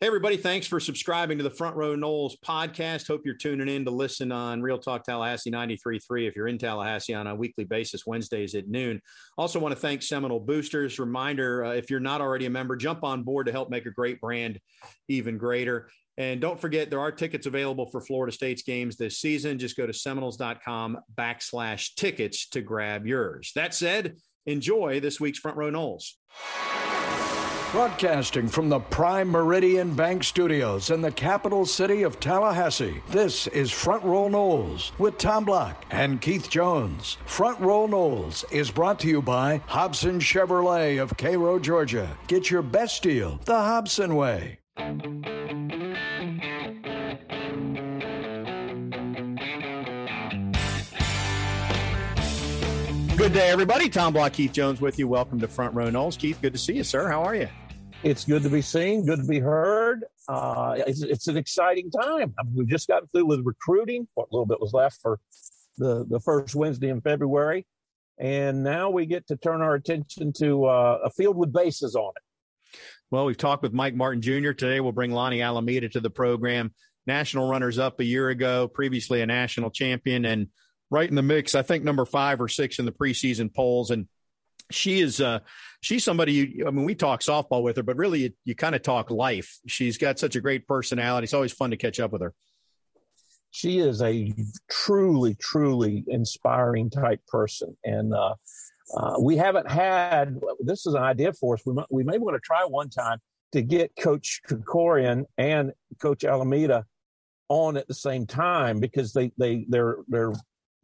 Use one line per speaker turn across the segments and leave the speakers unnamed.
Hey, everybody. Thanks for subscribing to the Front Row Noles podcast. Hope you're tuning in to listen on Real Talk Tallahassee 93.3 if you're in Tallahassee on a weekly basis, Wednesdays at noon. Also, want to thank Seminole Boosters. Reminder uh, if you're not already a member, jump on board to help make a great brand even greater. And don't forget, there are tickets available for Florida State's games this season. Just go to seminoles.com backslash tickets to grab yours. That said, enjoy this week's Front Row Noles.
Broadcasting from the Prime Meridian Bank Studios in the capital city of Tallahassee, this is Front Row Noles with Tom Block and Keith Jones. Front Row Noles is brought to you by Hobson Chevrolet of Cairo, Georgia. Get your best deal the Hobson way.
Good day, everybody. Tom Block, Keith Jones with you. Welcome to Front Row Noles. Keith, good to see you, sir. How are you?
It's good to be seen, good to be heard. Uh, it's, it's, an exciting time. I mean, we've just gotten through with recruiting. What little bit was left for the, the first Wednesday in February. And now we get to turn our attention to uh, a field with bases on it.
Well, we've talked with Mike Martin Jr. Today we'll bring Lonni Alameda to the program. National runners up a year ago, previously a national champion, and right in the mix. I think number five or six in the preseason polls. And she is uh she's somebody you i mean we talk softball with her but really you, you kind of talk life. She's got such a great personality. It's always fun to catch up with her.
She is a truly truly inspiring type person. And uh, uh, we haven't had this is an idea for us. We, might, we may want to try one time to get coach Krikorian and coach alameda on at the same time because they they their their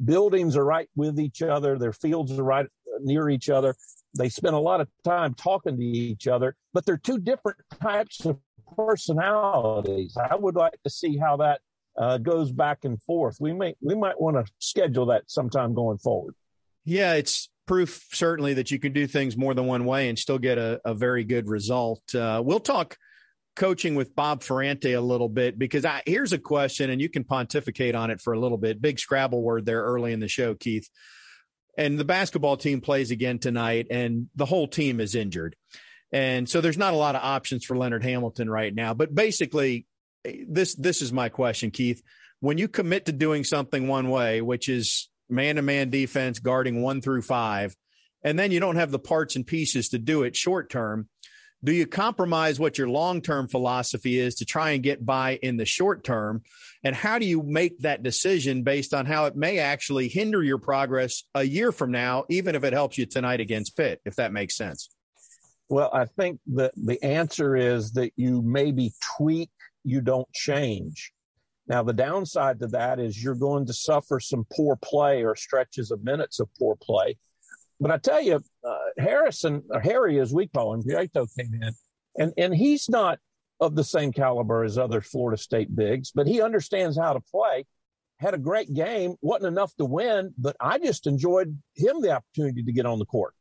buildings are right with each other their fields are right near each other. They spend a lot of time talking to each other, but they're two different types of personalities. I would like to see how that uh, goes back and forth. We may we might want to schedule that sometime going forward.
Yeah, it's proof certainly that you can do things more than one way and still get a, a very good result. Uh, we'll talk coaching with Bob Ferrante a little bit because I, here's a question, and you can pontificate on it for a little bit. Big Scrabble word there early in the show, Keith and the basketball team plays again tonight, and the whole team is injured. And so there's not a lot of options for Leonard Hamilton right now. But basically, this this is my question, Keith. When you commit to doing something one way, which is man to man defense guarding one through five, and then you don't have the parts and pieces to do it short term, do you compromise what your long term philosophy is to try and get by in the short term? And how do you make that decision based on how it may actually hinder your progress a year from now, even if it helps you tonight against Pitt, if that makes sense?
Well, I think that the answer is that you maybe tweak, you don't change. Now, the downside to that is you're going to suffer some poor play or stretches of minutes of poor play but I tell you, uh, Harrison, or Harry as we call him, Prieto came in, and, and he's not of the same caliber as other Florida State bigs, but he understands how to play. Had a great game, wasn't enough to win, but I just enjoyed him the opportunity to get on the court.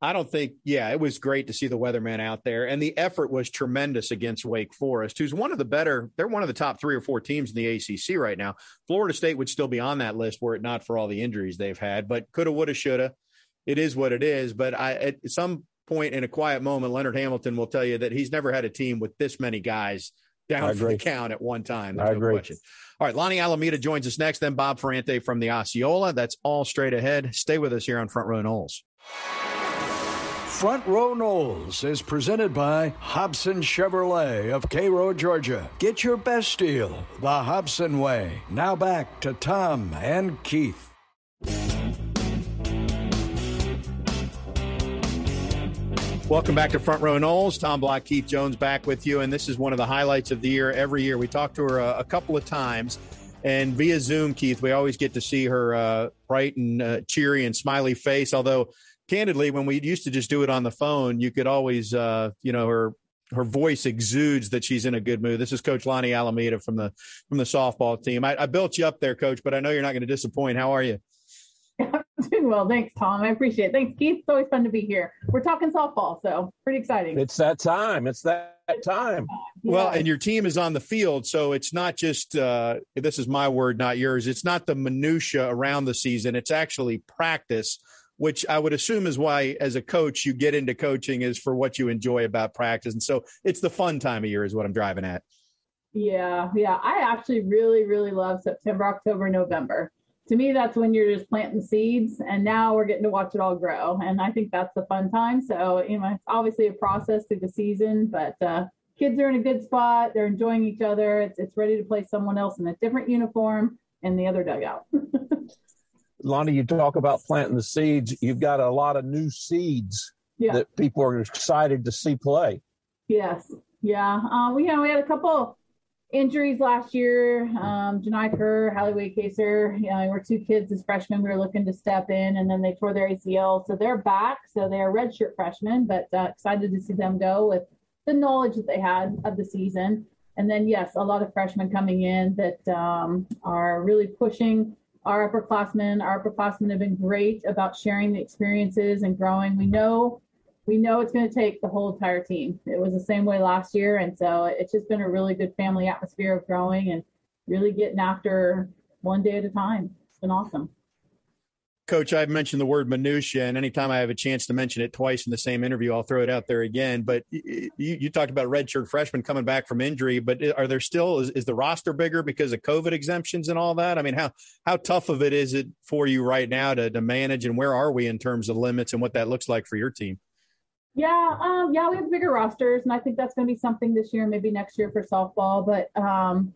I don't think, yeah, it was great to see the weatherman out there, and the effort was tremendous against Wake Forest, who's one of the better. They're one of the top three or four teams in the ACC right now. Florida State would still be on that list were it not for all the injuries they've had, but coulda, woulda, shoulda it is what it is. But I, at some point in a quiet moment, Leonard Hamilton will tell you that he's never had a team with this many guys down for the count at one time.
There's I no agree.
Question. All right, Lonni Alameda joins us next. Then Bob Ferrante from the Osceola. That's all straight ahead. Stay with us here on Front Row Noles.
Front Row Noles is presented by Hobson Chevrolet of Cairo, Georgia. Get your best deal the Hobson way. Now back to Tom and Keith.
Welcome back to Front Row Noles. Tom Block, Keith Jones back with you. And this is one of the highlights of the year every year. We talked to her a, a couple of times. And via Zoom, Keith, we always get to see her uh, bright and uh, cheery and smiley face. Although, candidly, when we used to just do it on the phone, you could always, uh, you know, her her voice exudes that she's in a good mood. This is Coach Lonni Alameda from the from the softball team. I, I built you up there, Coach, but I know you're not going to disappoint. How are you?
doing well. Thanks, Tom. I appreciate it. Thanks, Keith. It's always fun to be here. We're talking softball, so pretty exciting.
It's that time. It's that time.
Well, and your team is on the field, so it's not just uh, this is my word, not yours. It's not the minutia around the season. It's actually practice which I would assume is why, as a coach, you get into coaching is for what you enjoy about practice. And so it's the fun time of year, is what I'm driving at.
Yeah, yeah. I actually really, really love September, October, November. To me, that's when you're just planting seeds, and now we're getting to watch it all grow. And I think that's the fun time. So, you know, it's obviously a process through the season, but uh, kids are in a good spot. They're enjoying each other. It's it's ready to play someone else in a different uniform in the other dugout.
Lonni, you talk about planting the seeds. You've got a lot of new seeds yeah. that people are excited to see play.
Yes. Yeah. Uh, we, you know, we had a couple injuries last year. Um, Jahni Kerr, Hallie Wacaser, you know, we were two kids as freshmen. We were looking to step in, and then they tore their ACL. So they're back. So they're redshirt freshmen, but uh, excited to see them go with the knowledge that they had of the season. And then, yes, a lot of freshmen coming in that um, are really pushing our upperclassmen. Our upperclassmen have been great about sharing the experiences and growing. We know we know it's going to take the whole entire team. It was the same way last year, and so it's just been a really good family atmosphere of growing and really getting after one day at a time. It's been awesome.
Coach, I've mentioned the word minutia, and anytime I have a chance to mention it twice in the same interview, I'll throw it out there again. But you, you talked about redshirt freshmen coming back from injury, but are there still is, is, the roster bigger because of COVID exemptions and all that? I mean, how how tough of it is it for you right now to, to manage, and where are we in terms of limits and what that looks like for your team?
Yeah, um, yeah, we have bigger rosters, and I think that's going to be something this year, maybe next year for softball. But um,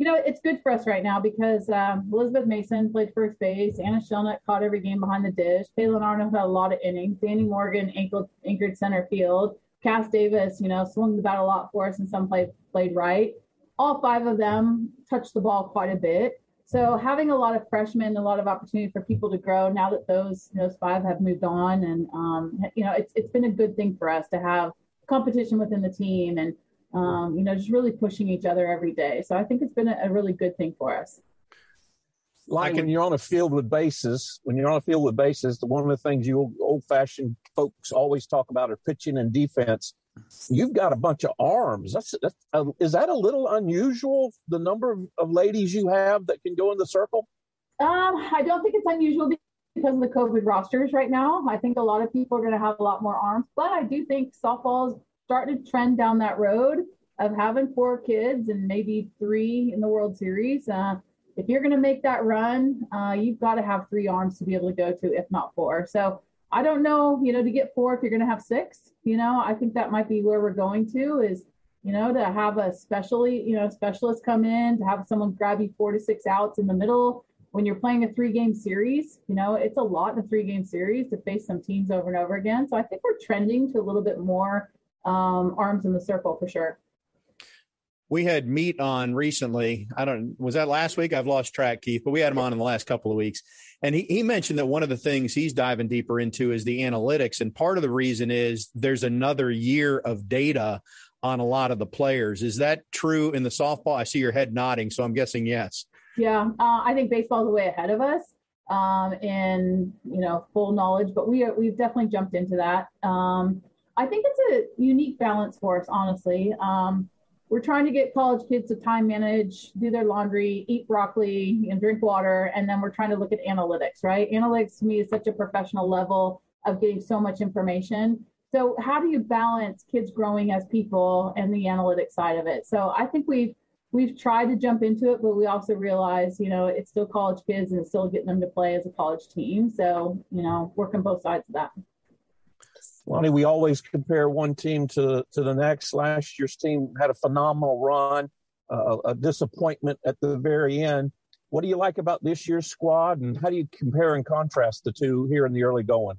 you know, it's good for us right now because um, Elizabeth Mason played first base. Anna Shelnutt caught every game behind the dish. Kaylin Arnold had a lot of innings. Danny Morgan anchored, anchored center field. Cass Davis, you know, swung the bat a lot for us and some played, played right. All five of them touched the ball quite a bit. So having a lot of freshmen, a lot of opportunity for people to grow now that those those five have moved on, and um, you know, it's it's been a good thing for us to have competition within the team and um, you know, just really pushing each other every day. So I think it's been a, a really good thing for us.
Like when you're on a field with bases, when you're on a field with bases, one of the things you old fashioned folks always talk about are pitching and defense. You've got a bunch of arms. That's, that's uh, is that a little unusual? The number of, of ladies you have that can go in the circle.
Um, I don't think it's unusual because of the COVID rosters right now. I think a lot of people are going to have a lot more arms, but I do think softball is starting to trend down that road of having four kids and maybe three in the World Series. Uh, if you're going to make that run, uh, you've got to have three arms to be able to go to, if not four. So I don't know, you know, to get four, if you're going to have six, you know, I think that might be where we're going to is, you know, to have a specially, you know, specialist come in, to have someone grab you four to six outs in the middle. When you're playing a three game series, you know, it's a lot in a three game series to face some teams over and over again. So I think we're trending to a little bit more um, arms in the circle for sure.
We had meat on recently. I don't was that last week? I've lost track, Keith, but we had him on in the last couple of weeks. And he, he mentioned that one of the things he's diving deeper into is the analytics. And part of the reason is there's another year of data on a lot of the players. Is that true in the softball? I see your head nodding, so I'm guessing yes.
Yeah, uh, I think baseball's way ahead of us um, in you know full knowledge, but we are, we've definitely jumped into that. Um, I think it's a unique balance for us, honestly. Um, we're trying to get college kids to time manage, do their laundry, eat broccoli, and drink water, and then we're trying to look at analytics, right? Analytics to me is such a professional level of getting so much information. So how do you balance kids growing as people and the analytics side of it? So I think we've we've tried to jump into it, but we also realize, you know, it's still college kids and it's still getting them to play as a college team. So, you know, working both sides of that.
Lonni, we always compare one team to, to the next. Last year's team had a phenomenal run, uh, a disappointment at the very end. What do you like about this year's squad, and how do you compare and contrast the two here in the early going?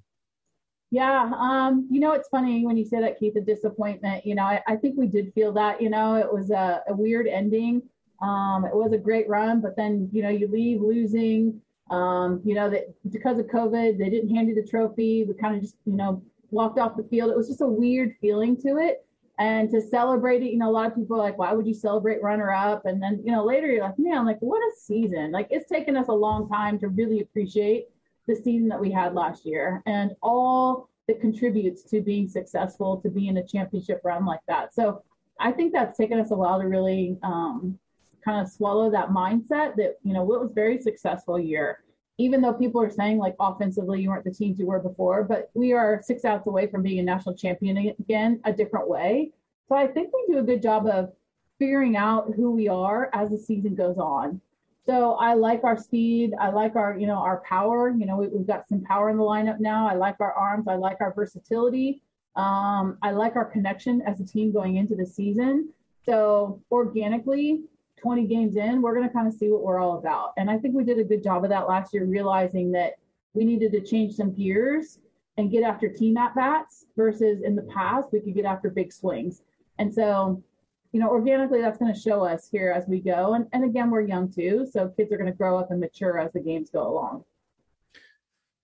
Yeah, um, you know, it's funny when you say that, Keith, a disappointment. You know, I, I think we did feel that. You know, it was a, a weird ending. Um, it was a great run, but then, you know, you leave losing. Um, you know, that because of COVID, they didn't hand you the trophy. We kind of just, you know, walked off the field. It was just a weird feeling to it. And to celebrate it, you know, a lot of people are like, why would you celebrate runner up? And then, you know, later you're like, man, like, what a season. Like, it's taken us a long time to really appreciate the season that we had last year and all that contributes to being successful, to being in a championship run like that. So I think that's taken us a while to really um, kind of swallow that mindset that, you know, it was very successful year even though people are saying like offensively you weren't the teams you were before, but we are six outs away from being a national champion again, a different way. So I think we do a good job of figuring out who we are as the season goes on. So I like our speed. I like our, you know, our power. You know, we, have got some power in the lineup now. I like our arms. I like our versatility. Um, I like our connection as a team going into the season. So organically, 20 games in, we're going to kind of see what we're all about. And I think we did a good job of that last year, realizing that we needed to change some gears and get after team at bats versus in the past, we could get after big swings. And so, you know, organically, that's going to show us here as we go. And, and again, we're young too. So kids are going to grow up and mature as the games go along.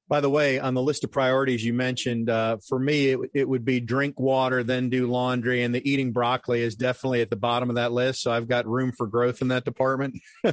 By the way, on the list of priorities you mentioned, uh, for me, it, it, would be drink water, then do laundry, and the eating broccoli is definitely at the bottom of that list. So I've got room for growth in that department.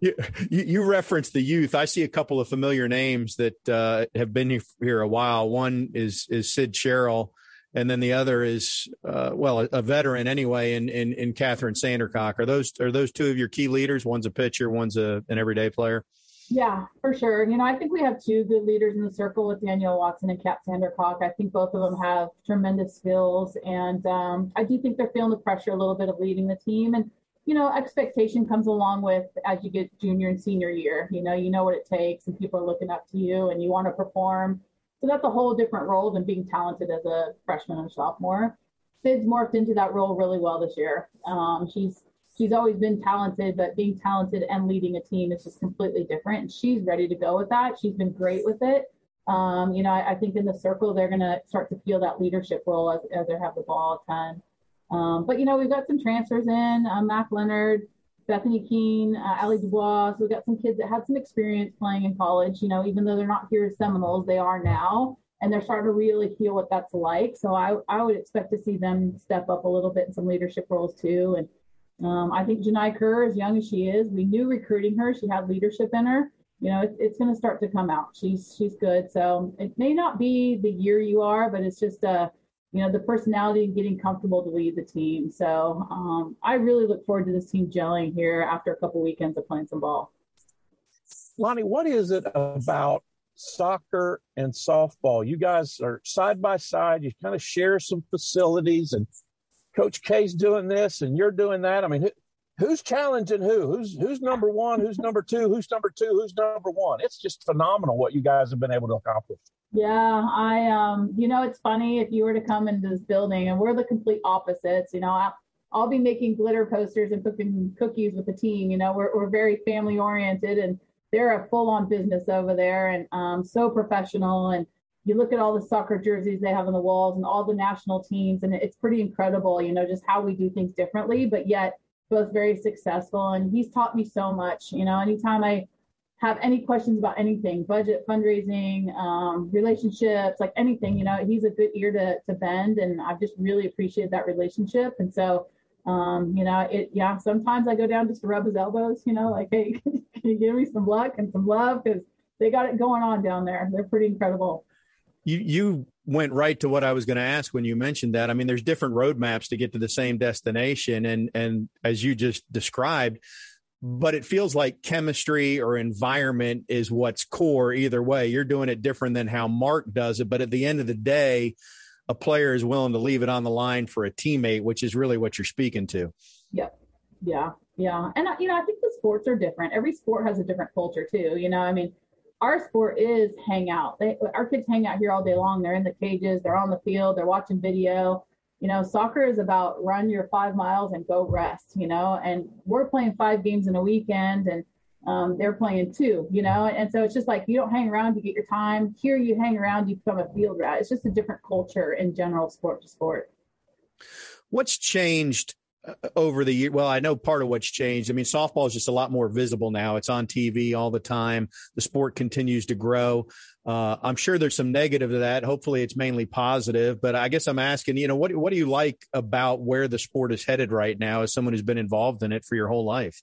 you, you, referenced the youth. I see a couple of familiar names that uh, have been here a while. One is is Sid Sherrill, and then the other is uh, well a, a, veteran anyway in, in in Kathryn Sandercock. Are those are those two of your key leaders? One's a pitcher, one's a, an everyday player.
Yeah, for sure. You know, I think we have two good leaders in the circle with Danielle Watson and Cap Sandercock. I think both of them have tremendous skills, and um, I do think they're feeling the pressure a little bit of leading the team. And you know, expectation comes along with as you get junior and senior year. You know, you know what it takes, and people are looking up to you, and you want to perform. So that's a whole different role than being talented as a freshman and sophomore. Sid's morphed into that role really well this year. Um, she's she's always been talented, but being talented and leading a team is just completely different. She's ready to go with that. She's been great with it. Um, you know, I, I, think in the circle they're going to start to feel that leadership role as, as they have the ball a ton. Um, but you know, we've got some transfers in. Uh, Mac Leonard, Bethany Keene, uh, Ali Dubois. So we've got some kids that had some experience playing in college. You know, even though they're not here as Seminoles, they are now, and they're starting to really feel what that's like. So I, I would expect to see them step up a little bit in some leadership roles too. And um, I think Jahni Kerr, as young as she is, we knew recruiting her, she had leadership in her. You know, it, it's going to start to come out. She's she's good. So it may not be the year you are, but it's just uh, you know, the personality and getting comfortable to lead the team. So um, I really look forward to this team gelling here after a couple weekends of playing some ball.
Lonni, what is it about soccer and softball? You guys are side by side. You kind of share some facilities and Coach K's doing this and you're doing that. I mean, who, who's challenging who? Who's who's number one? Who's number two? Who's number two? Who's number one? It's just phenomenal what you guys have been able to accomplish.
Yeah, I um, you know, it's funny if you were to come into this building and we're the complete opposites. You know, I'll, I'll be making glitter posters and cooking cookies with the team. You know, we're we're very family oriented and they're a full on business over there and um, so professional and you look at all the soccer jerseys they have on the walls and all the national teams and it's pretty incredible you know just how we do things differently but yet both very successful. And he's taught me so much you know anytime i have any questions about anything budget fundraising um, relationships like anything you know he's a good ear to, to bend and i've just really appreciated that relationship. And so um, you know it yeah sometimes i go down just to rub his elbows you know like hey can you give me some luck and some love? Because they got it going on down there. They're pretty incredible
you you went right to what I was going to ask when you mentioned that. I mean, there's different roadmaps to get to the same destination, and and as you just described, but it feels like chemistry or environment is what's core either way. You're doing it different than how Mark does it, but at the end of the day, a player is willing to leave it on the line for a teammate, which is really what you're speaking to.
Yep. Yeah. Yeah. And, you know, I think the sports are different. Every sport has a different culture, too. You know, I mean, our sport is hang out. They, our kids hang out here all day long. They're in the cages, they're on the field, they're watching video. You know, soccer is about run your five miles and go rest, you know, and we're playing five games in a weekend and um, they're playing two, you know, and so it's just like you don't hang around, you get your time. Here you hang around, you become a field rat. It's just a different culture in general, sport to sport.
What's changed over the year. Well, I know part of what's changed. I mean, softball is just a lot more visible now. It's on TV all the time. The sport continues to grow. Uh, I'm sure there's some negative to that. Hopefully, it's mainly positive. But I guess I'm asking, you know, what what do you like about where the sport is headed right now, as someone who's been involved in it for your whole life?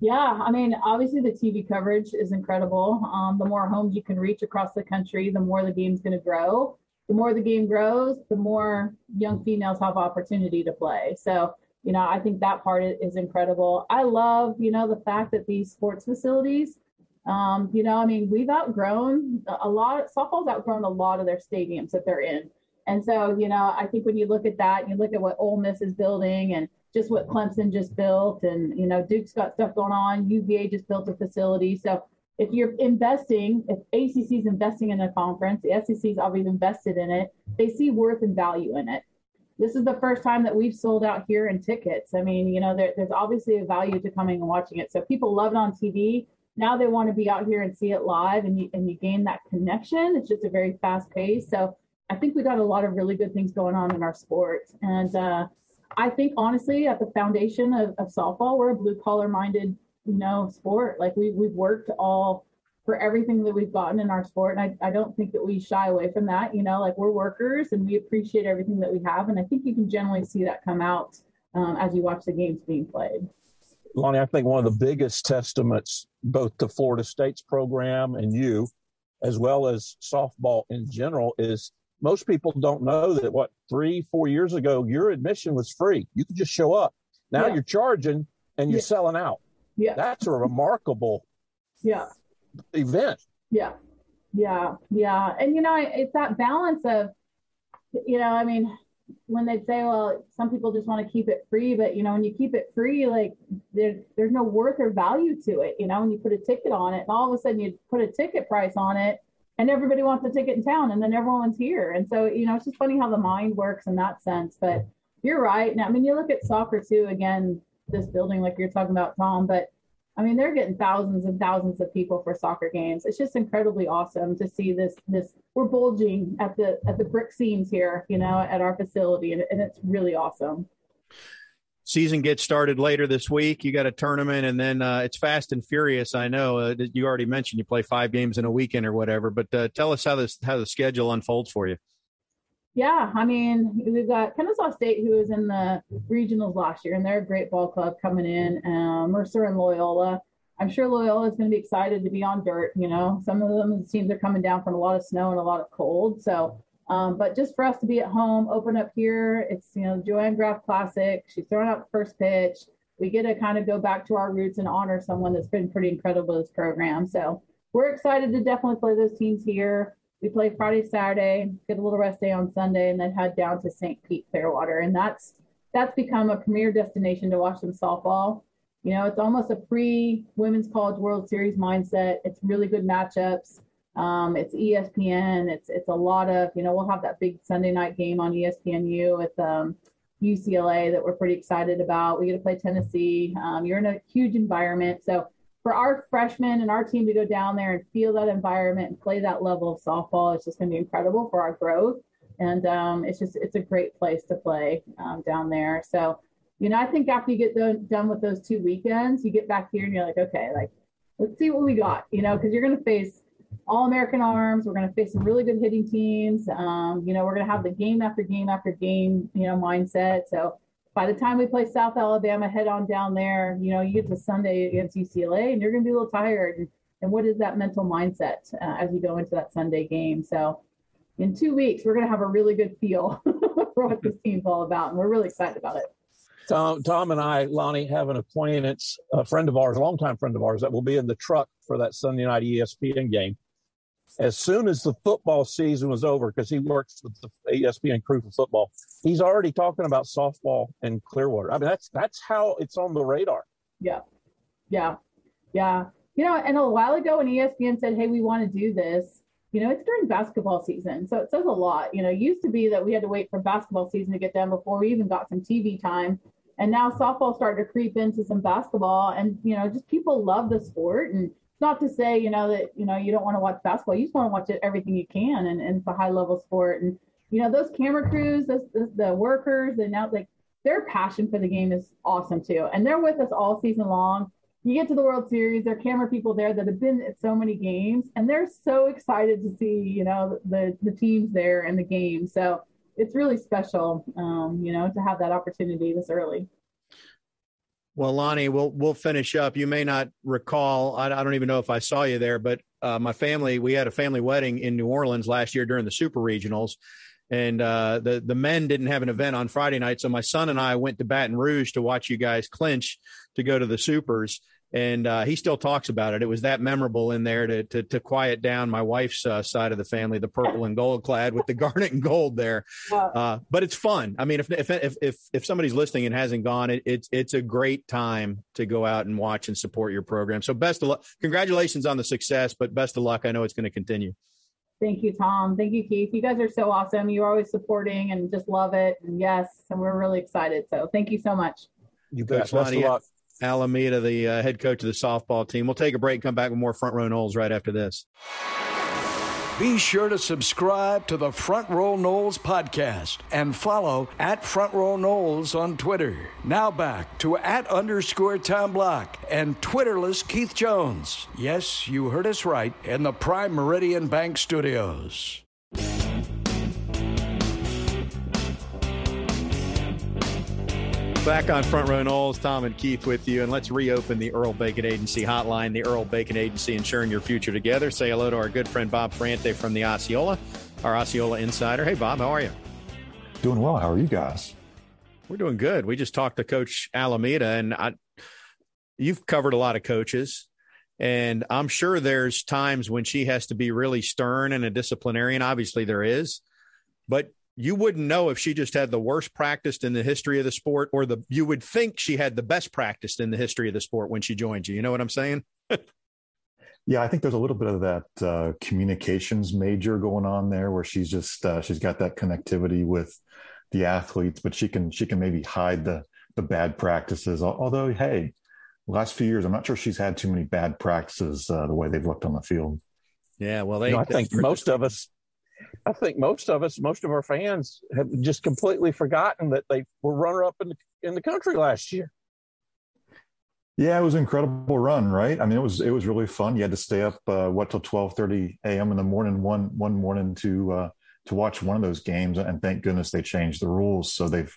Yeah, I mean, obviously the TV coverage is incredible. Um, the more homes you can reach across the country, the more the game's going to grow. The more the game grows, the more young females have opportunity to play. So you know, I think that part is incredible. I love, you know, the fact that these sports facilities Um, you know, I mean, we've outgrown a lot. Softball's outgrown a lot of their stadiums that they're in, and so you know, I think when you look at that, you look at what Ole Miss is building, and just what Clemson just built, and you know, Duke's got stuff going on. UVA just built a facility, so if you're investing, if ACC is investing in a conference, the SEC's obviously invested in it. They see worth and value in it. This is the first time that we've sold out here in tickets. I mean, you know, there, there's obviously a value to coming and watching it. So people love it on TV now they want to be out here and see it live and you, and you gain that connection. It's just a very fast pace. So I think we got a lot of really good things going on in our sport. And uh, I think honestly, at the foundation of, of softball, we're a blue collar minded, you know, sport. Like we, we've worked all for everything that we've gotten in our sport. And I, I don't think that we shy away from that. You know, like we're workers and we appreciate everything that we have. And I think you can generally see that come out um, as you watch the games being played.
Lonni, I think one of the biggest testaments both to Florida State's program and you, as well as softball in general, is most people don't know that what three, four years ago, your admission was free. You could just show up. Now yeah. you're charging and you're yeah. selling out.
Yeah.
That's a remarkable
yeah
event.
Yeah. Yeah. Yeah. And you know, it's that balance of, you know, I mean, when they say, well, some people just want to keep it free, but you know, when you keep it free, like there, there's no worth or value to it. You know, when you put a ticket on it, and all of a sudden you put a ticket price on it, and everybody wants a ticket in town, and then everyone's here. And so, you know, it's just funny how the mind works in that sense. But you're right. Now, I mean, you look at soccer too. Again, this building, like you're talking about, Tom, but I mean, they're getting thousands and thousands of people for soccer games. It's just incredibly awesome to see this. This we're bulging at the at the brick seams here, you know, at our facility, and, and it's really awesome.
Season gets started later this week. You got a tournament, and then uh, it's fast and furious. I know uh, you already mentioned you play five games in a weekend or whatever, but uh, tell us how this how the schedule unfolds for you.
Yeah, I mean, we've got Kennesaw State, who was in the regionals last year, and they're a great ball club coming in. Um, Mercer and Loyola. I'm sure Loyola is going to be excited to be on dirt. You know, some of them teams are coming down from a lot of snow and a lot of cold. So, um, but just for us to be at home, open up here, it's you know Joanne Graf Classic. She's throwing out the first pitch. We get to kind of go back to our roots and honor someone that's been pretty incredible this program. So we're excited to definitely play those teams here we play Friday, Saturday, get a little rest day on Sunday, and then head down to St. Pete Clearwater. And that's that's become a premier destination to watch some softball. You know, it's almost a pre Women's College World Series mindset. It's really good matchups. Um, it's ESPN. It's it's a lot of you know we'll have that big Sunday night game on ESPNU with um, UCLA that we're pretty excited about. We get to play Tennessee. Um, you're in a huge environment, so for our freshmen and our team to go down there and feel that environment and play that level of softball, it's just going to be incredible for our growth. And um, it's just it's a great place to play um, down there. So, you know, I think after you get done, done with those two weekends, you get back here and you're like, okay, like let's see what we got. You know, because you're going to face all American arms. We're going to face some really good hitting teams. Um, you know, we're going to have the game after game after game, you know, mindset. So by the time we play South Alabama, head on down there, you know, you get to Sunday against UCLA and you're going to be a little tired. And, and what is that mental mindset uh, as you go into that Sunday game? So in two weeks, we're going to have a really good feel for what this team's all about. And we're really excited about it.
Tom, Tom and I, Lonni, have an acquaintance, a friend of ours, a longtime friend of ours, that will be in the truck for that Sunday night ESPN game as soon as the football season was over, because he works with the ESPN crew for football, he's already talking about softball and Clearwater. I mean, that's that's how it's on the radar.
Yeah, yeah, yeah. You know, and a while ago when ESPN said, "Hey, we want to do this," you know, it's during basketball season, so it says a lot. You know, it used to be that we had to wait for basketball season to get done before we even got some TV time, and now softball started to creep into some basketball, and you know, just people love the sport and not to say, you know, that, you know, you don't want to watch basketball. You just want to watch it everything you can. And, and it's a high level sport. And, you know, those camera crews, those, the workers, and now like their passion for the game is awesome too. And they're with us all season long. You get to the World Series, there are camera people there that have been at so many games, and they're so excited to see, you know, the the teams there and the game. So it's really special, um, you know, to have that opportunity this early.
Well, Lonni, we'll we'll finish up. You may not recall. I, I don't even know if I saw you there, but uh, my family we had a family wedding in New Orleans last year during the Super Regionals, and uh, the the men didn't have an event on Friday night, so my son and I went to Baton Rouge to watch you guys clinch to go to the Supers. And uh, he still talks about it. It was that memorable in there to to, to quiet down my wife's uh, side of the family, the purple and gold clad with the garnet and gold there. Uh, but it's fun. I mean, if if if if, if somebody's listening and hasn't gone, it, it's it's a great time to go out and watch and support your program. So best of luck. Congratulations on the success, but best of luck. I know it's going to continue.
Thank you, Tom. Thank you, Keith. You guys are so awesome. You're always supporting and just love it. And yes, and we're really excited. So thank you so much.
You bet. Best of luck.
Alameda, the uh, head coach of the softball team. We'll take a break, and come back with more front row Noles right after this.
Be sure to subscribe to the Front Row Noles podcast and follow at Front Row Noles on Twitter. Now back to at underscore Tom Block and Twitterless Keith Jones. Yes, you heard us right in the Prime Meridian Bank Studios.
Back on Front Row Noles, Tom and Keith with you, and let's reopen the Earl Bacon Agency hotline. The Earl Bacon Agency, ensuring your future together. Say hello to our good friend Bob Ferrante from the Osceola, our Osceola insider. Hey, Bob, how are you?
Doing well. How are you guys?
We're doing good. We just talked to Coach Alameda, and I, you've covered a lot of coaches, and I'm sure there's times when she has to be really stern and a disciplinarian. Obviously, there is, but you wouldn't know if she just had the worst practiced in the history of the sport or the you would think she had the best practiced in the history of the sport when she joined you. You know what I'm saying?
yeah, I think there's a little bit of that uh, communications major going on there where she's just uh, she's got that connectivity with the athletes, but she can she can maybe hide the the bad practices. Although, hey, last few years, I'm not sure she's had too many bad practices uh, the way they've looked on the field.
Yeah, well, they,
you know, I think most of us I think most of us, most of our fans, have just completely forgotten that they were runner up in the in the country last year.
Yeah, it was an incredible run, right? I mean, it was it was really fun. You had to stay up uh, what till twelve thirty a.m. in the morning one one morning to uh, to watch one of those games, and thank goodness they changed the rules, so they've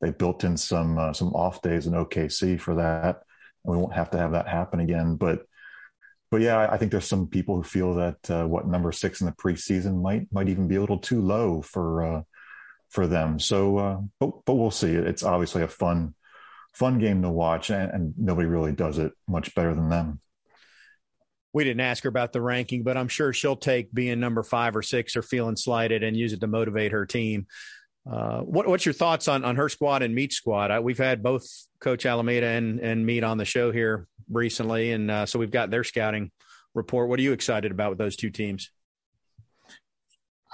they built in some uh, some off days in OKC for that, and we won't have to have that happen again. But but yeah, I think there's some people who feel that uh, what number six in the preseason might might even be a little too low for uh, for them. So, uh, but but we'll see. It's obviously a fun fun game to watch, and, and, nobody really does it much better than them.
We didn't ask her about the ranking, but I'm sure she'll take being number five or six or feeling slighted and use it to motivate her team. Uh, what, what's your thoughts on, on her squad and Meat squad? I, we've had both Coach Alameda and, and Meat on the show here recently, and uh, so we've got their scouting report. What are you excited about with those two teams?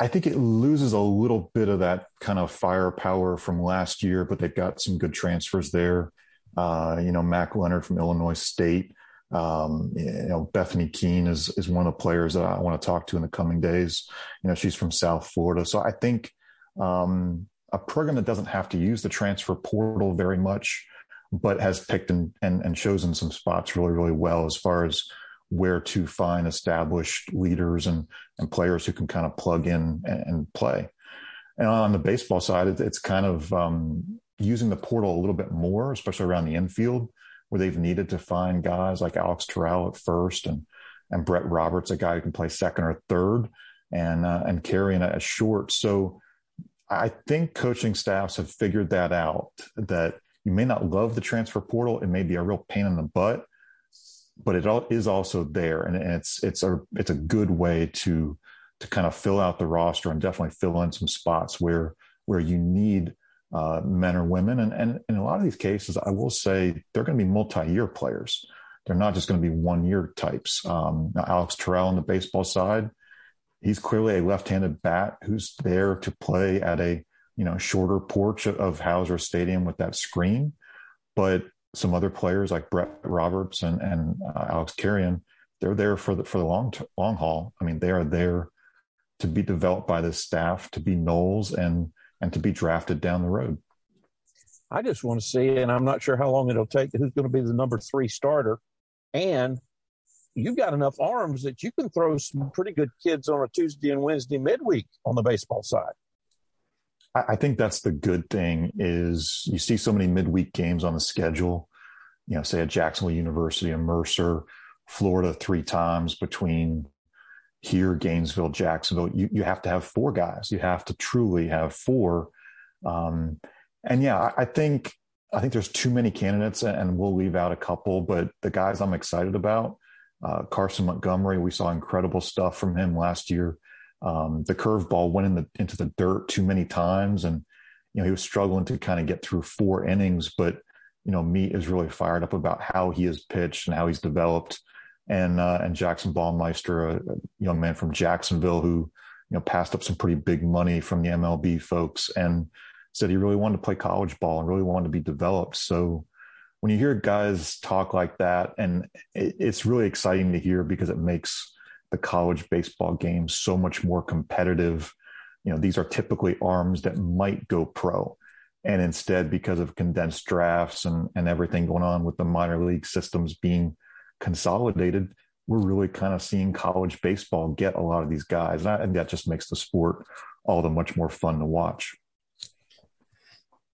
I think it loses a little bit of that kind of firepower from last year, but they've got some good transfers there. Uh, you know, Mac Leonard from Illinois State. Um, you know, Bethany Keene is is one of the players that I want to talk to in the coming days. You know, she's from South Florida, so I think um, a program that doesn't have to use the transfer portal very much, but has picked and, and, and chosen some spots really, really well as far as where to find established leaders and, and players who can kind of plug in and, and play. And on the baseball side, it, it's kind of um, using the portal a little bit more, especially around the infield, where they've needed to find guys like Alex Toral at first and and Brett Roberts, a guy who can play second or third, and uh, and carrying at short. So I think coaching staffs have figured that out that you may not love the transfer portal. It may be a real pain in the butt, but it is also there. And it's, it's a, it's a good way to, to kind of fill out the roster and definitely fill in some spots where, where you need uh, men or women. And, and in a lot of these cases, I will say they're going to be multi-year players. They're not just going to be one year types. Um, Alex Toral on the baseball side, he's clearly a left-handed bat who's there to play at a you know shorter porch of Howser Stadium with that screen. But some other players like Brett Roberts and, and uh, Alex Carrion, they're there for the for the long long haul. I mean, they are there to be developed by the staff, to be Noles, and and to be drafted down the road.
I just want to see, and I'm not sure how long it'll take. Who's going to be the number three starter, and you've got enough arms that you can throw some pretty good kids on a Tuesday and Wednesday midweek on the baseball side.
I think that's the good thing is you see so many midweek games on the schedule, you know, say at Jacksonville University and Mercer, Florida three times between here, Gainesville, Jacksonville. You, you have to have four guys. You have to truly have four. Um, and yeah, I, I think I think there's too many candidates, and we'll leave out a couple. But the guys I'm excited about, uh, Carson Montgomery, we saw incredible stuff from him last year. Um, the curveball went in the, into the dirt too many times, and you know he was struggling to kind of get through four innings. But you know, Meat is really fired up about how he has pitched and how he's developed. And uh, and Jackson Baumeister, a, a young man from Jacksonville who you know passed up some pretty big money from the MLB folks and said he really wanted to play college ball and really wanted to be developed. So when you hear guys talk like that, and it, it's really exciting to hear because it makes the college baseball game so much more competitive. You know, these are typically arms that might go pro. And instead, because of condensed drafts and, and everything going on with the minor league systems being consolidated, we're really kind of seeing college baseball get a lot of these guys. And, I, and that just makes the sport all the much more fun to watch.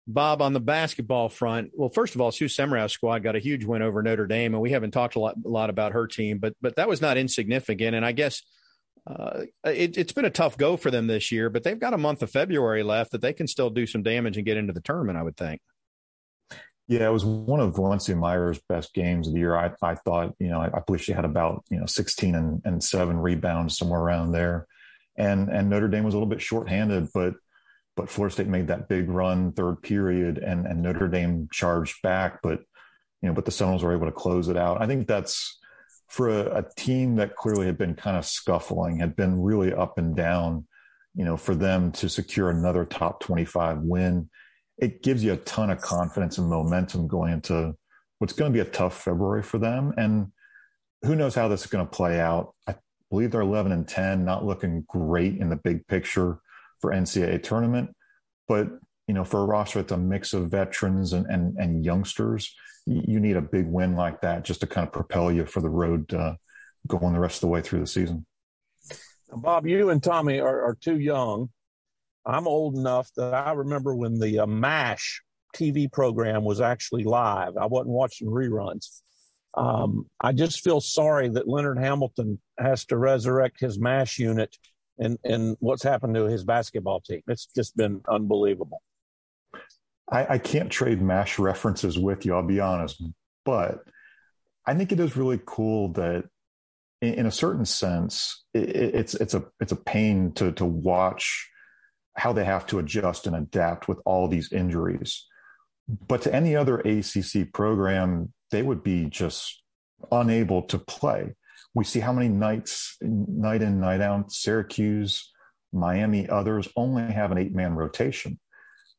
Bob, on the basketball front, well, first of all, Sue Semrau's squad got a huge win over Notre Dame, and we haven't talked a lot, a lot about her team, but but that was not insignificant. And I guess uh, it, has been a tough go for them this year, but they've got a month of February left that they can still do some damage and get into the tournament. I would think.
Yeah, it was one of Valencia Myers' best games of the year. I, I thought, you know, I, I, believe she had about you know 16 and, and seven rebounds somewhere around there, and and Notre Dame was a little bit shorthanded, but but Florida State made that big run third period and, and Notre Dame charged back, but you know, but the Seminoles were able to close it out. I think that's for a, a, team that clearly had been kind of scuffling, had been really up and down, you know, for them to secure another top 25 win, it gives you a ton of confidence and momentum going into what's going to be a tough February for them. And who knows how this is going to play out. I believe they're 11 and 10, not looking great in the big picture for NCAA tournament. But you know, for a roster that's a mix of veterans and and, and youngsters, you need a big win like that just to kind of propel you for the road uh, going the rest of the way through the season.
Bob, you and Tommy are, are too young. I'm old enough that I remember when the uh, MASH TV program was actually live. I wasn't watching reruns. Um, I just feel sorry that Leonard Hamilton has to resurrect his MASH unit and and what's happened to his basketball team. It's just been unbelievable.
I, I can't trade mash references with you. I'll be honest, but I think it is really cool that, in, in a certain sense, it, it's it's a it's a pain to to watch how they have to adjust and adapt with all these injuries. But to any other ACC program, they would be just unable to play we see how many nights, night in, night out, Syracuse, Miami, others only have an eight man rotation.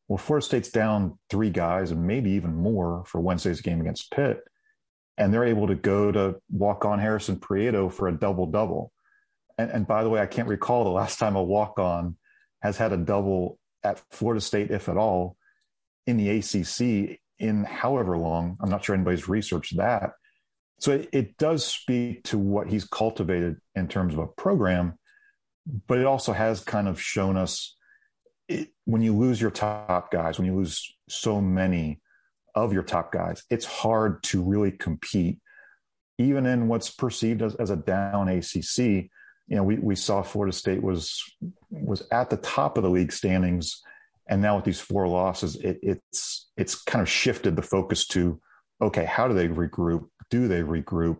Well, Florida State's down three guys and maybe even more for Wednesday's game against Pitt. And they're able to go to walk on Harrison Prieto for a double double. And, and by the way, I can't recall the last time a walk on has had a double at Florida State, if at all, in the ACC in however long. I'm not sure anybody's researched that. So it, it does speak to what he's cultivated in terms of a program, but it also has kind of shown us it, when you lose your top guys, when you lose so many of your top guys, it's hard to really compete, even in what's perceived as, as a down ACC. You know, we, we saw Florida State was was at the top of the league standings, and now with these four losses, it, it's it's kind of shifted the focus to okay, how do they regroup? Do they regroup?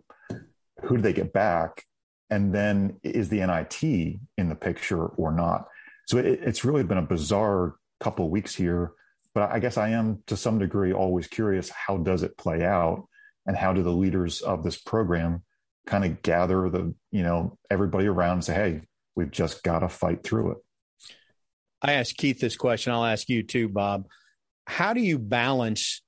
Who do they get back? And then is the NIT in the picture or not? So it, it's really been a bizarre couple weeks here. But I guess I am to some degree always curious how does it play out and how do the leaders of this program kind of gather the, you know, everybody around and say, hey, we've just got to fight through it.
I asked Keith this question. I'll ask you too, Bob. How do you balance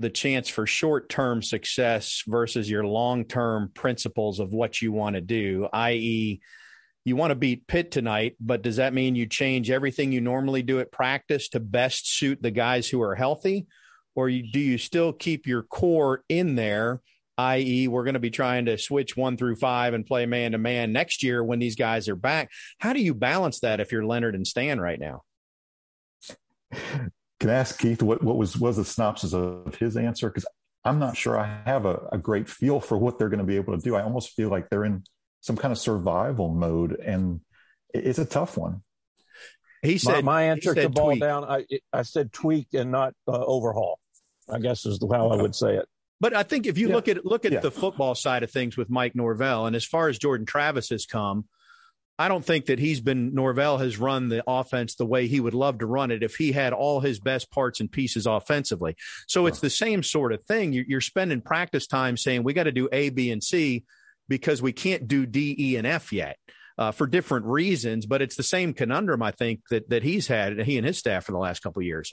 the chance for short term success versus your long term principles of what you want to do, i.e., you want to beat Pitt tonight, but does that mean you change everything you normally do at practice to best suit the guys who are healthy? Or you, do you still keep your core in there, i.e., we're going to be trying to switch one through five and play man to man next year when these guys are back? How do you balance that if you're Leonard and Stan right now?
Can I ask Keith what, what was was the synopsis of his answer? Because I'm not sure I have a, a great feel for what they're going to be able to do. I almost feel like they're in some kind of survival mode, and it's a tough one.
He said my, my answer to ball tweak. down. I I said tweak and not uh, overhaul. I guess is how I would say it.
But I think if you
Yeah.
look at look at
Yeah.
the football side of things with Mike Norvell, and as far as Jordan Travis has come, I don't think that he's been Norvell has run the offense the way he would love to run it if he had all his best parts and pieces offensively. So it's the same sort of thing. You're, you're spending practice time saying we got to do A, B, and C because we can't do D, E, and F yet. Uh, for different reasons, but it's the same conundrum I think that that he's had, he and his staff for the last couple of years.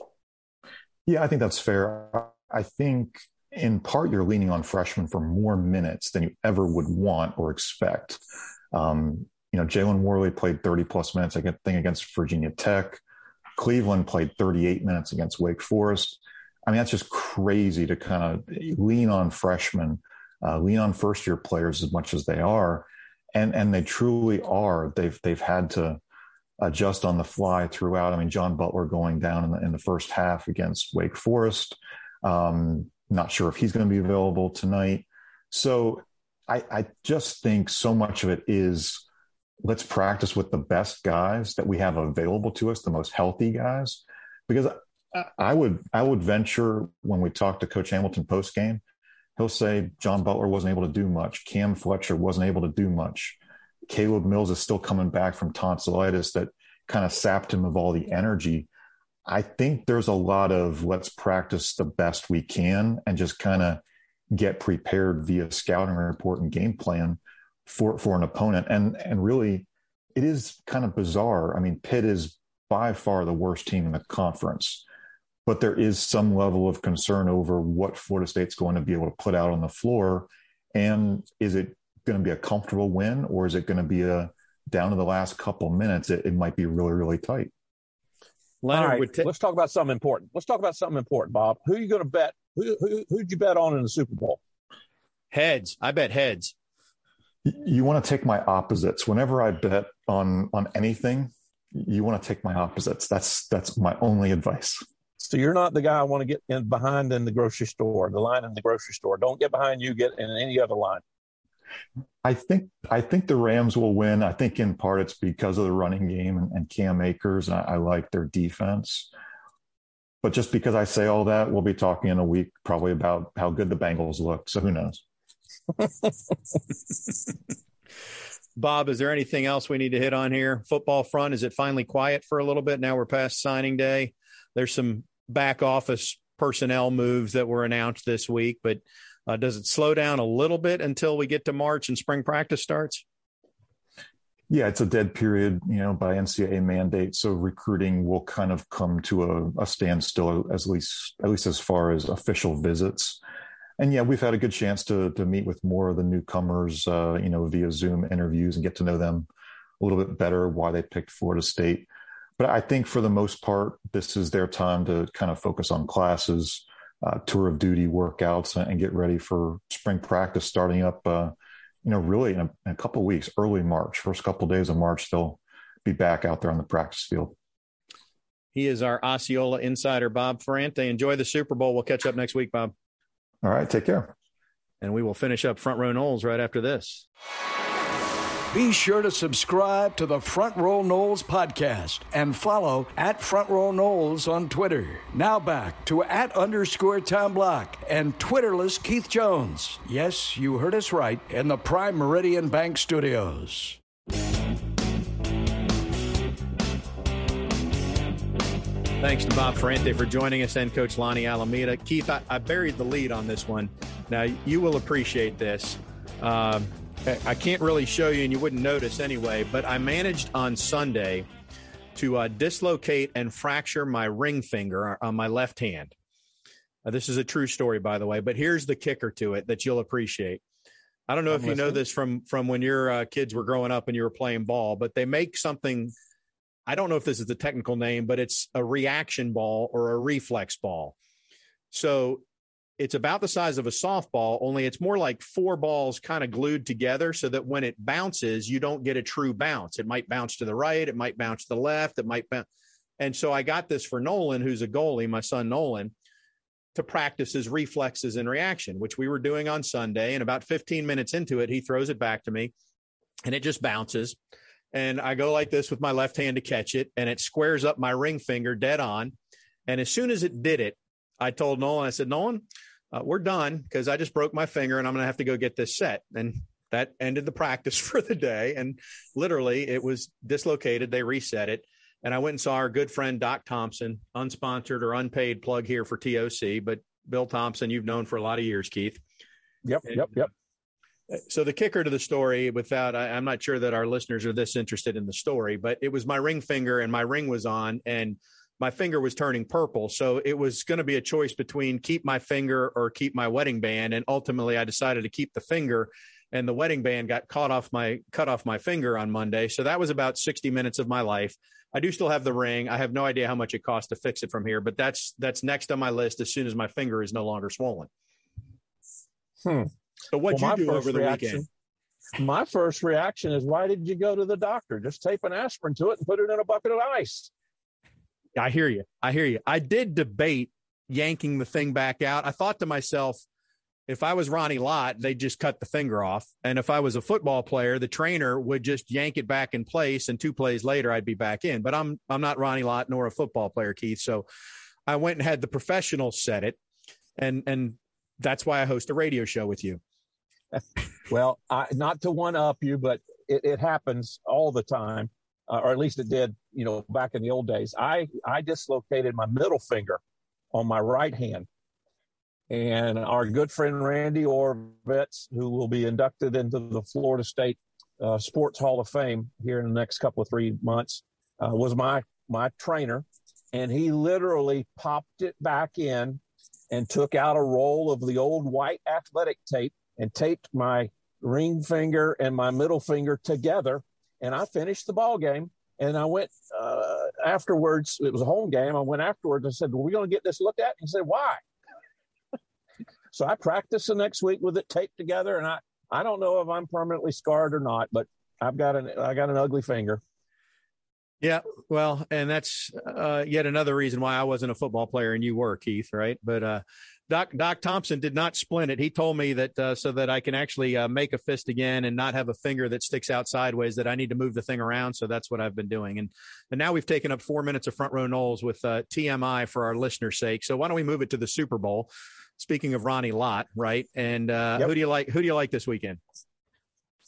Yeah, I think that's fair. I think in part you're leaning on freshmen for more minutes than you ever would want or expect. Um, you know, Jalen Warley played 30 plus minutes, I think, against Virginia Tech. Cleveland played 38 minutes against Wake Forest. I mean, that's just crazy to kind of lean on freshmen, uh, lean on first year players as much as they are. And, and they truly are. They've, they've had to adjust on the fly throughout. I mean, John Butler going down in the, in the first half against Wake Forest. Um, not sure if he's going to be available tonight. So I, I just think so much of it is let's practice with the best guys that we have available to us, the most healthy guys. Because I, would I would venture when we talk to Coach Hamilton post game, he'll say John Butler wasn't able to do much. Cam Fletcher wasn't able to do much. Caleb Mills is still coming back from tonsillitis that kind of sapped him of all the energy. I think there's a lot of let's practice the best we can and just kind of get prepared via scouting report and game plan for for an opponent. And and really, it is kind of bizarre. I mean, Pitt is by far the worst team in the conference, but there is some level of concern over what Florida State's going to be able to put out on the floor, and is it going to be a comfortable win or is it going to be a down to the last couple minutes? It, it might be really really tight.
Leonard
All right,
would ta-
let's talk about something important. Let's talk about something important, Bob. Who are you going to bet? Who, who who'd you bet on in the Super Bowl?
heads. I bet heads.
You want to take my opposites whenever i bet on on anything you want to take my opposites that's that's my only advice
So you're not the guy I want to get in behind in the grocery store, the line in the grocery store. Don't get behind you. Get in any other line.
i think i think the rams will win i think in part it's because of the running game and, and cam akers and I, I like their defense but just because i say all that we'll be talking in a week probably about how good the bengals look so who knows
Bob, is there anything else we need to hit on here? Football front, is it finally quiet for a little bit? Now we're past signing day. There's some back office personnel moves that were announced this week, but uh, does it slow down a little bit until we get to March and spring practice starts?
Yeah, it's a dead period, you know, by NCAA mandate. So recruiting will kind of come to a, a standstill, at least at least as far as official visits. And yeah, we've had a good chance to to meet with more of the newcomers, uh, you know, via Zoom interviews and get to know them a little bit better. Why they picked Florida State, but I think for the most part, this is their time to kind of focus on classes, uh, tour of duty workouts, and get ready for spring practice starting up. Uh, you know, really in a, in a couple weeks, early March, first couple of days of March, they'll be back out there on the practice field.
He is our Osceola insider, Bob Ferrante. Enjoy the Super Bowl. We'll catch up next week, Bob.
All right, take care.
And we will finish up Front Row Noles right after this.
Be sure to subscribe to the Front Row Noles podcast and follow at Front Row Noles on Twitter. Now back to at underscore Tom Block and Twitterless Keith Jones. Yes, you heard us right in the Prime Meridian Bank Studios.
Thanks to Bob Ferrante for joining us and Coach Lonni Alameda. Keith, I, I buried the lead on this one. Now, you will appreciate this. Um, I- can't really show you, and you wouldn't notice anyway, but I managed on Sunday to uh, dislocate and fracture my ring finger on my left hand. Uh, this is a true story, by the way, but here's the kicker to it that you'll appreciate. I don't know
I'm
if you know this from from when your uh, kids were growing up and you were playing ball, but they make something. I don't know if this is the technical name, but it's a reaction ball or a reflex ball. So it's about the size of a softball, only it's more like four balls kind of glued together so that when it bounces, you don't get a true bounce. It might bounce to the right, it might bounce to the left, it might bounce. And so I got this for Nolan, who's a goalie, my son Nolan, to practice his reflexes and reaction, which we were doing on Sunday. And about 15 minutes into it, he throws it back to me and it just bounces. And I go like this with my left hand to catch it, and it squares up my ring finger dead on. And as soon as it did it, I told Nolan, I said, Nolan, uh, we're done because I just broke my finger and I'm going to have to go get this set. And that ended the practice for the day. And literally, it was dislocated. They reset it. And I went and saw our good friend, Doc Thompson, unsponsored or unpaid plug here for TOC. But Bill Thompson, you've known for a lot of years, Keith.
Yep, and, yep, yep.
So the kicker to the story, without I, I'm not sure that our listeners are this interested in the story, but it was my ring finger and my ring was on and my finger was turning purple. So it was going to be a choice between keep my finger or keep my wedding band. And ultimately I decided to keep the finger and the wedding band got caught off my cut off my finger on Monday. So that was about 60 minutes of my life. I do still have the ring. I have no idea how much it costs to fix it from here, but that's that's next on my list as soon as my finger is no longer swollen.
Hmm.
So what'd well, you do over the reaction,
weekend? My first reaction is, why did you go to the doctor? Just tape an aspirin to it and put it in a bucket of ice.
I hear you. I hear you. I did debate yanking the thing back out. I thought to myself, if I was Ronnie Lott, they'd just cut the finger off. And if I was a football player, the trainer would just yank it back in place and two plays later I'd be back in. But I'm I'm not Ronnie Lott nor a football player, Keith. So I went and had the professionals set it. And and that's why I host a radio show with you.
Well, I, not to one up you, but it, it happens all the time, uh, or at least it did, you know, back in the old days. I I dislocated my middle finger on my right hand, and our good friend Randy Oravetz, who will be inducted into the Florida State uh, Sports Hall of Fame here in the next couple of three months, uh, was my my trainer, and he literally popped it back in and took out a roll of the old white athletic tape and taped my ring finger and my middle finger together. And I finished the ball game. And I went uh, afterwards. It was a home game. I went afterwards. and said, "Well, we going to get this looked at?" He said, "Why?" so I practiced the next week with it taped together, and I I don't know if I'm permanently scarred or not, but I've got an I got an ugly finger.
Yeah, well, and that's uh, yet another reason why I wasn't a football player and you were, Keith, right? But uh, Doc Doc Thompson did not splint it. He told me that uh, so that I can actually uh, make a fist again and not have a finger that sticks out sideways. That I need to move the thing around. So that's what I've been doing. And and now we've taken up four minutes of front row Noles with uh, TMI for our listeners' sake. So why don't we move it to the Super Bowl? Speaking of Ronnie Lott, right? And uh, yep. who do you like? Who do you like this weekend?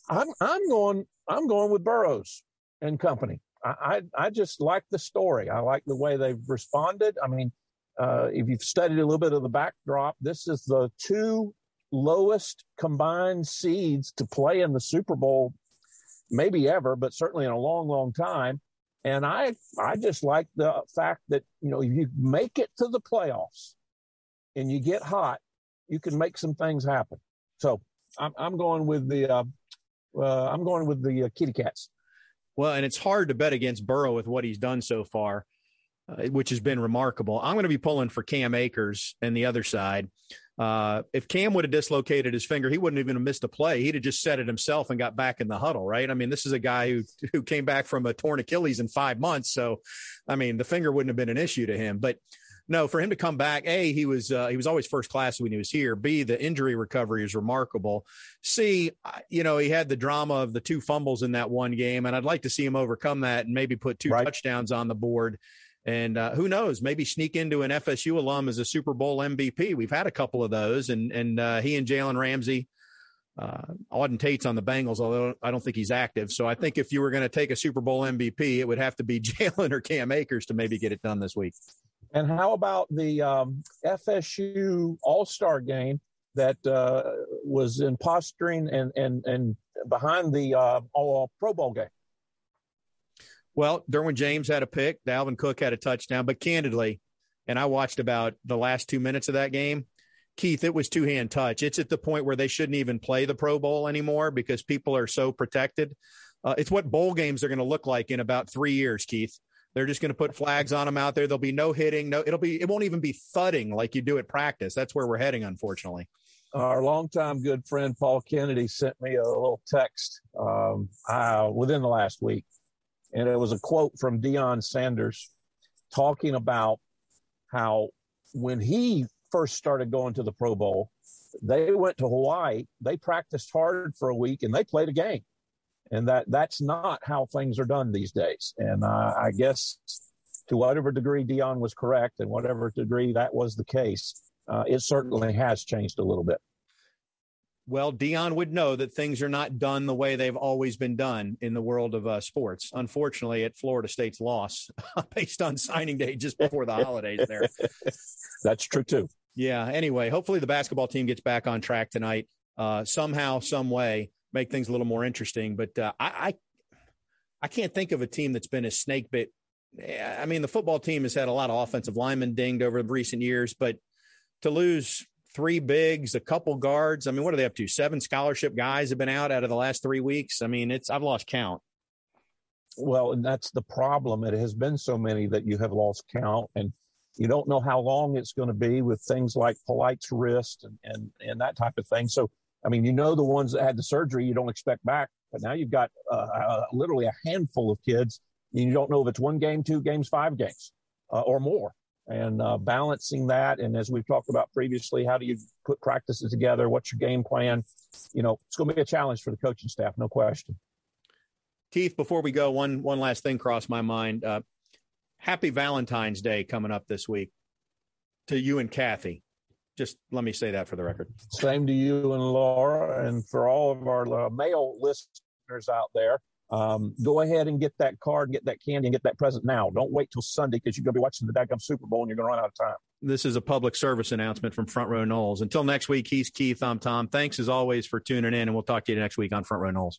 I'm I'm going I'm going with Burrows and company. I, I just like the story. I like the way they've responded. I mean, uh, if you've studied a little bit of the backdrop, this is the two lowest combined seeds to play in the Super Bowl, maybe ever, but certainly in a long, long time. And I, I just like the fact that you know if you make it to the playoffs and you get hot, you can make some things happen. So I'm, I'm going with the, uh, uh, I'm going with the uh, Kitty Cats.
Well, and it's hard to bet against Burrow with what he's done so far, uh, which has been remarkable. I'm going to be pulling for Cam Akers and the other side. Uh, if Cam would have dislocated his finger, he wouldn't even have missed a play. He'd have just set it himself and got back in the huddle, right? I mean, this is a guy who who came back from a torn Achilles in five months, so I mean, the finger wouldn't have been an issue to him. But no, for him to come back, a he was uh, he was always first class when he was here. B the injury recovery is remarkable. C you know he had the drama of the two fumbles in that one game, and I'd like to see him overcome that and maybe put two right. touchdowns on the board. And uh, who knows, maybe sneak into an FSU alum as a Super Bowl MVP. We've had a couple of those, and and uh, he and Jalen Ramsey. Uh, Auden Tate's on the Bengals, although I don't think he's active. So I think if you were going to take a Super Bowl MVP, it would have to be Jalen or Cam Akers to maybe get it done this week.
And how about the um, FSU All Star game that uh, was in posturing and and and behind the uh, All Pro Bowl game?
Well, Derwin James had a pick, Dalvin Cook had a touchdown, but candidly, and I watched about the last two minutes of that game. Keith, it was two hand touch. It's at the point where they shouldn't even play the Pro Bowl anymore because people are so protected. Uh, it's what bowl games are going to look like in about three years, Keith. They're just going to put flags on them out there. There'll be no hitting. No, it'll be. It won't even be thudding like you do at practice. That's where we're heading, unfortunately.
Our longtime good friend Paul Kennedy sent me a little text um, uh, within the last week, and it was a quote from Deion Sanders talking about how when he first started going to the Pro Bowl, they went to Hawaii. They practiced hard for a week and they played a game and that that's not how things are done these days. And uh, I guess to whatever degree Deion was correct and whatever degree that was the case, uh, it certainly has changed a little bit.
Well, Deion would know that things are not done the way they've always been done in the world of uh, sports. Unfortunately, at Florida State's loss based on signing day just before the holidays there.
That's true too.
Yeah. Anyway, hopefully the basketball team gets back on track tonight. Uh, somehow, some way, make things a little more interesting. But uh, I, I, I can't think of a team that's been a snake bit. I mean, the football team has had a lot of offensive linemen dinged over the recent years, but to lose three bigs, a couple guards. I mean, what are they up to? Seven scholarship guys have been out out of the last three weeks. I mean, it's I've lost count.
Well, and that's the problem. It has been so many that you have lost count, and you don't know how long it's going to be with things like Polite's wrist and, and and that type of thing. So, I mean, you know, the ones that had the surgery you don't expect back, but now you've got uh, uh, literally a handful of kids, and you don't know if it's one game, two games, five games, uh, or more and uh, balancing that. And as we've talked about previously, how do you put practices together? What's your game plan? You know, it's going to be a challenge for the coaching staff, no question.
Keith, before we go, one one last thing crossed my mind. Uh, happy Valentine's Day coming up this week to you and Kathy. Just let me say that for the record.
Same to you and Laura, and for all of our uh, male listeners out there um, go ahead and get that card, get that candy, and get that present now. Don't wait till Sunday because you're going to be watching the Daggum Super Bowl and you're going to run out of time.
This is a public service announcement from Front Row Noles. Until next week, he's Keith. I'm Tom. Thanks as always for tuning in, and we'll talk to you next week on Front Row Noles.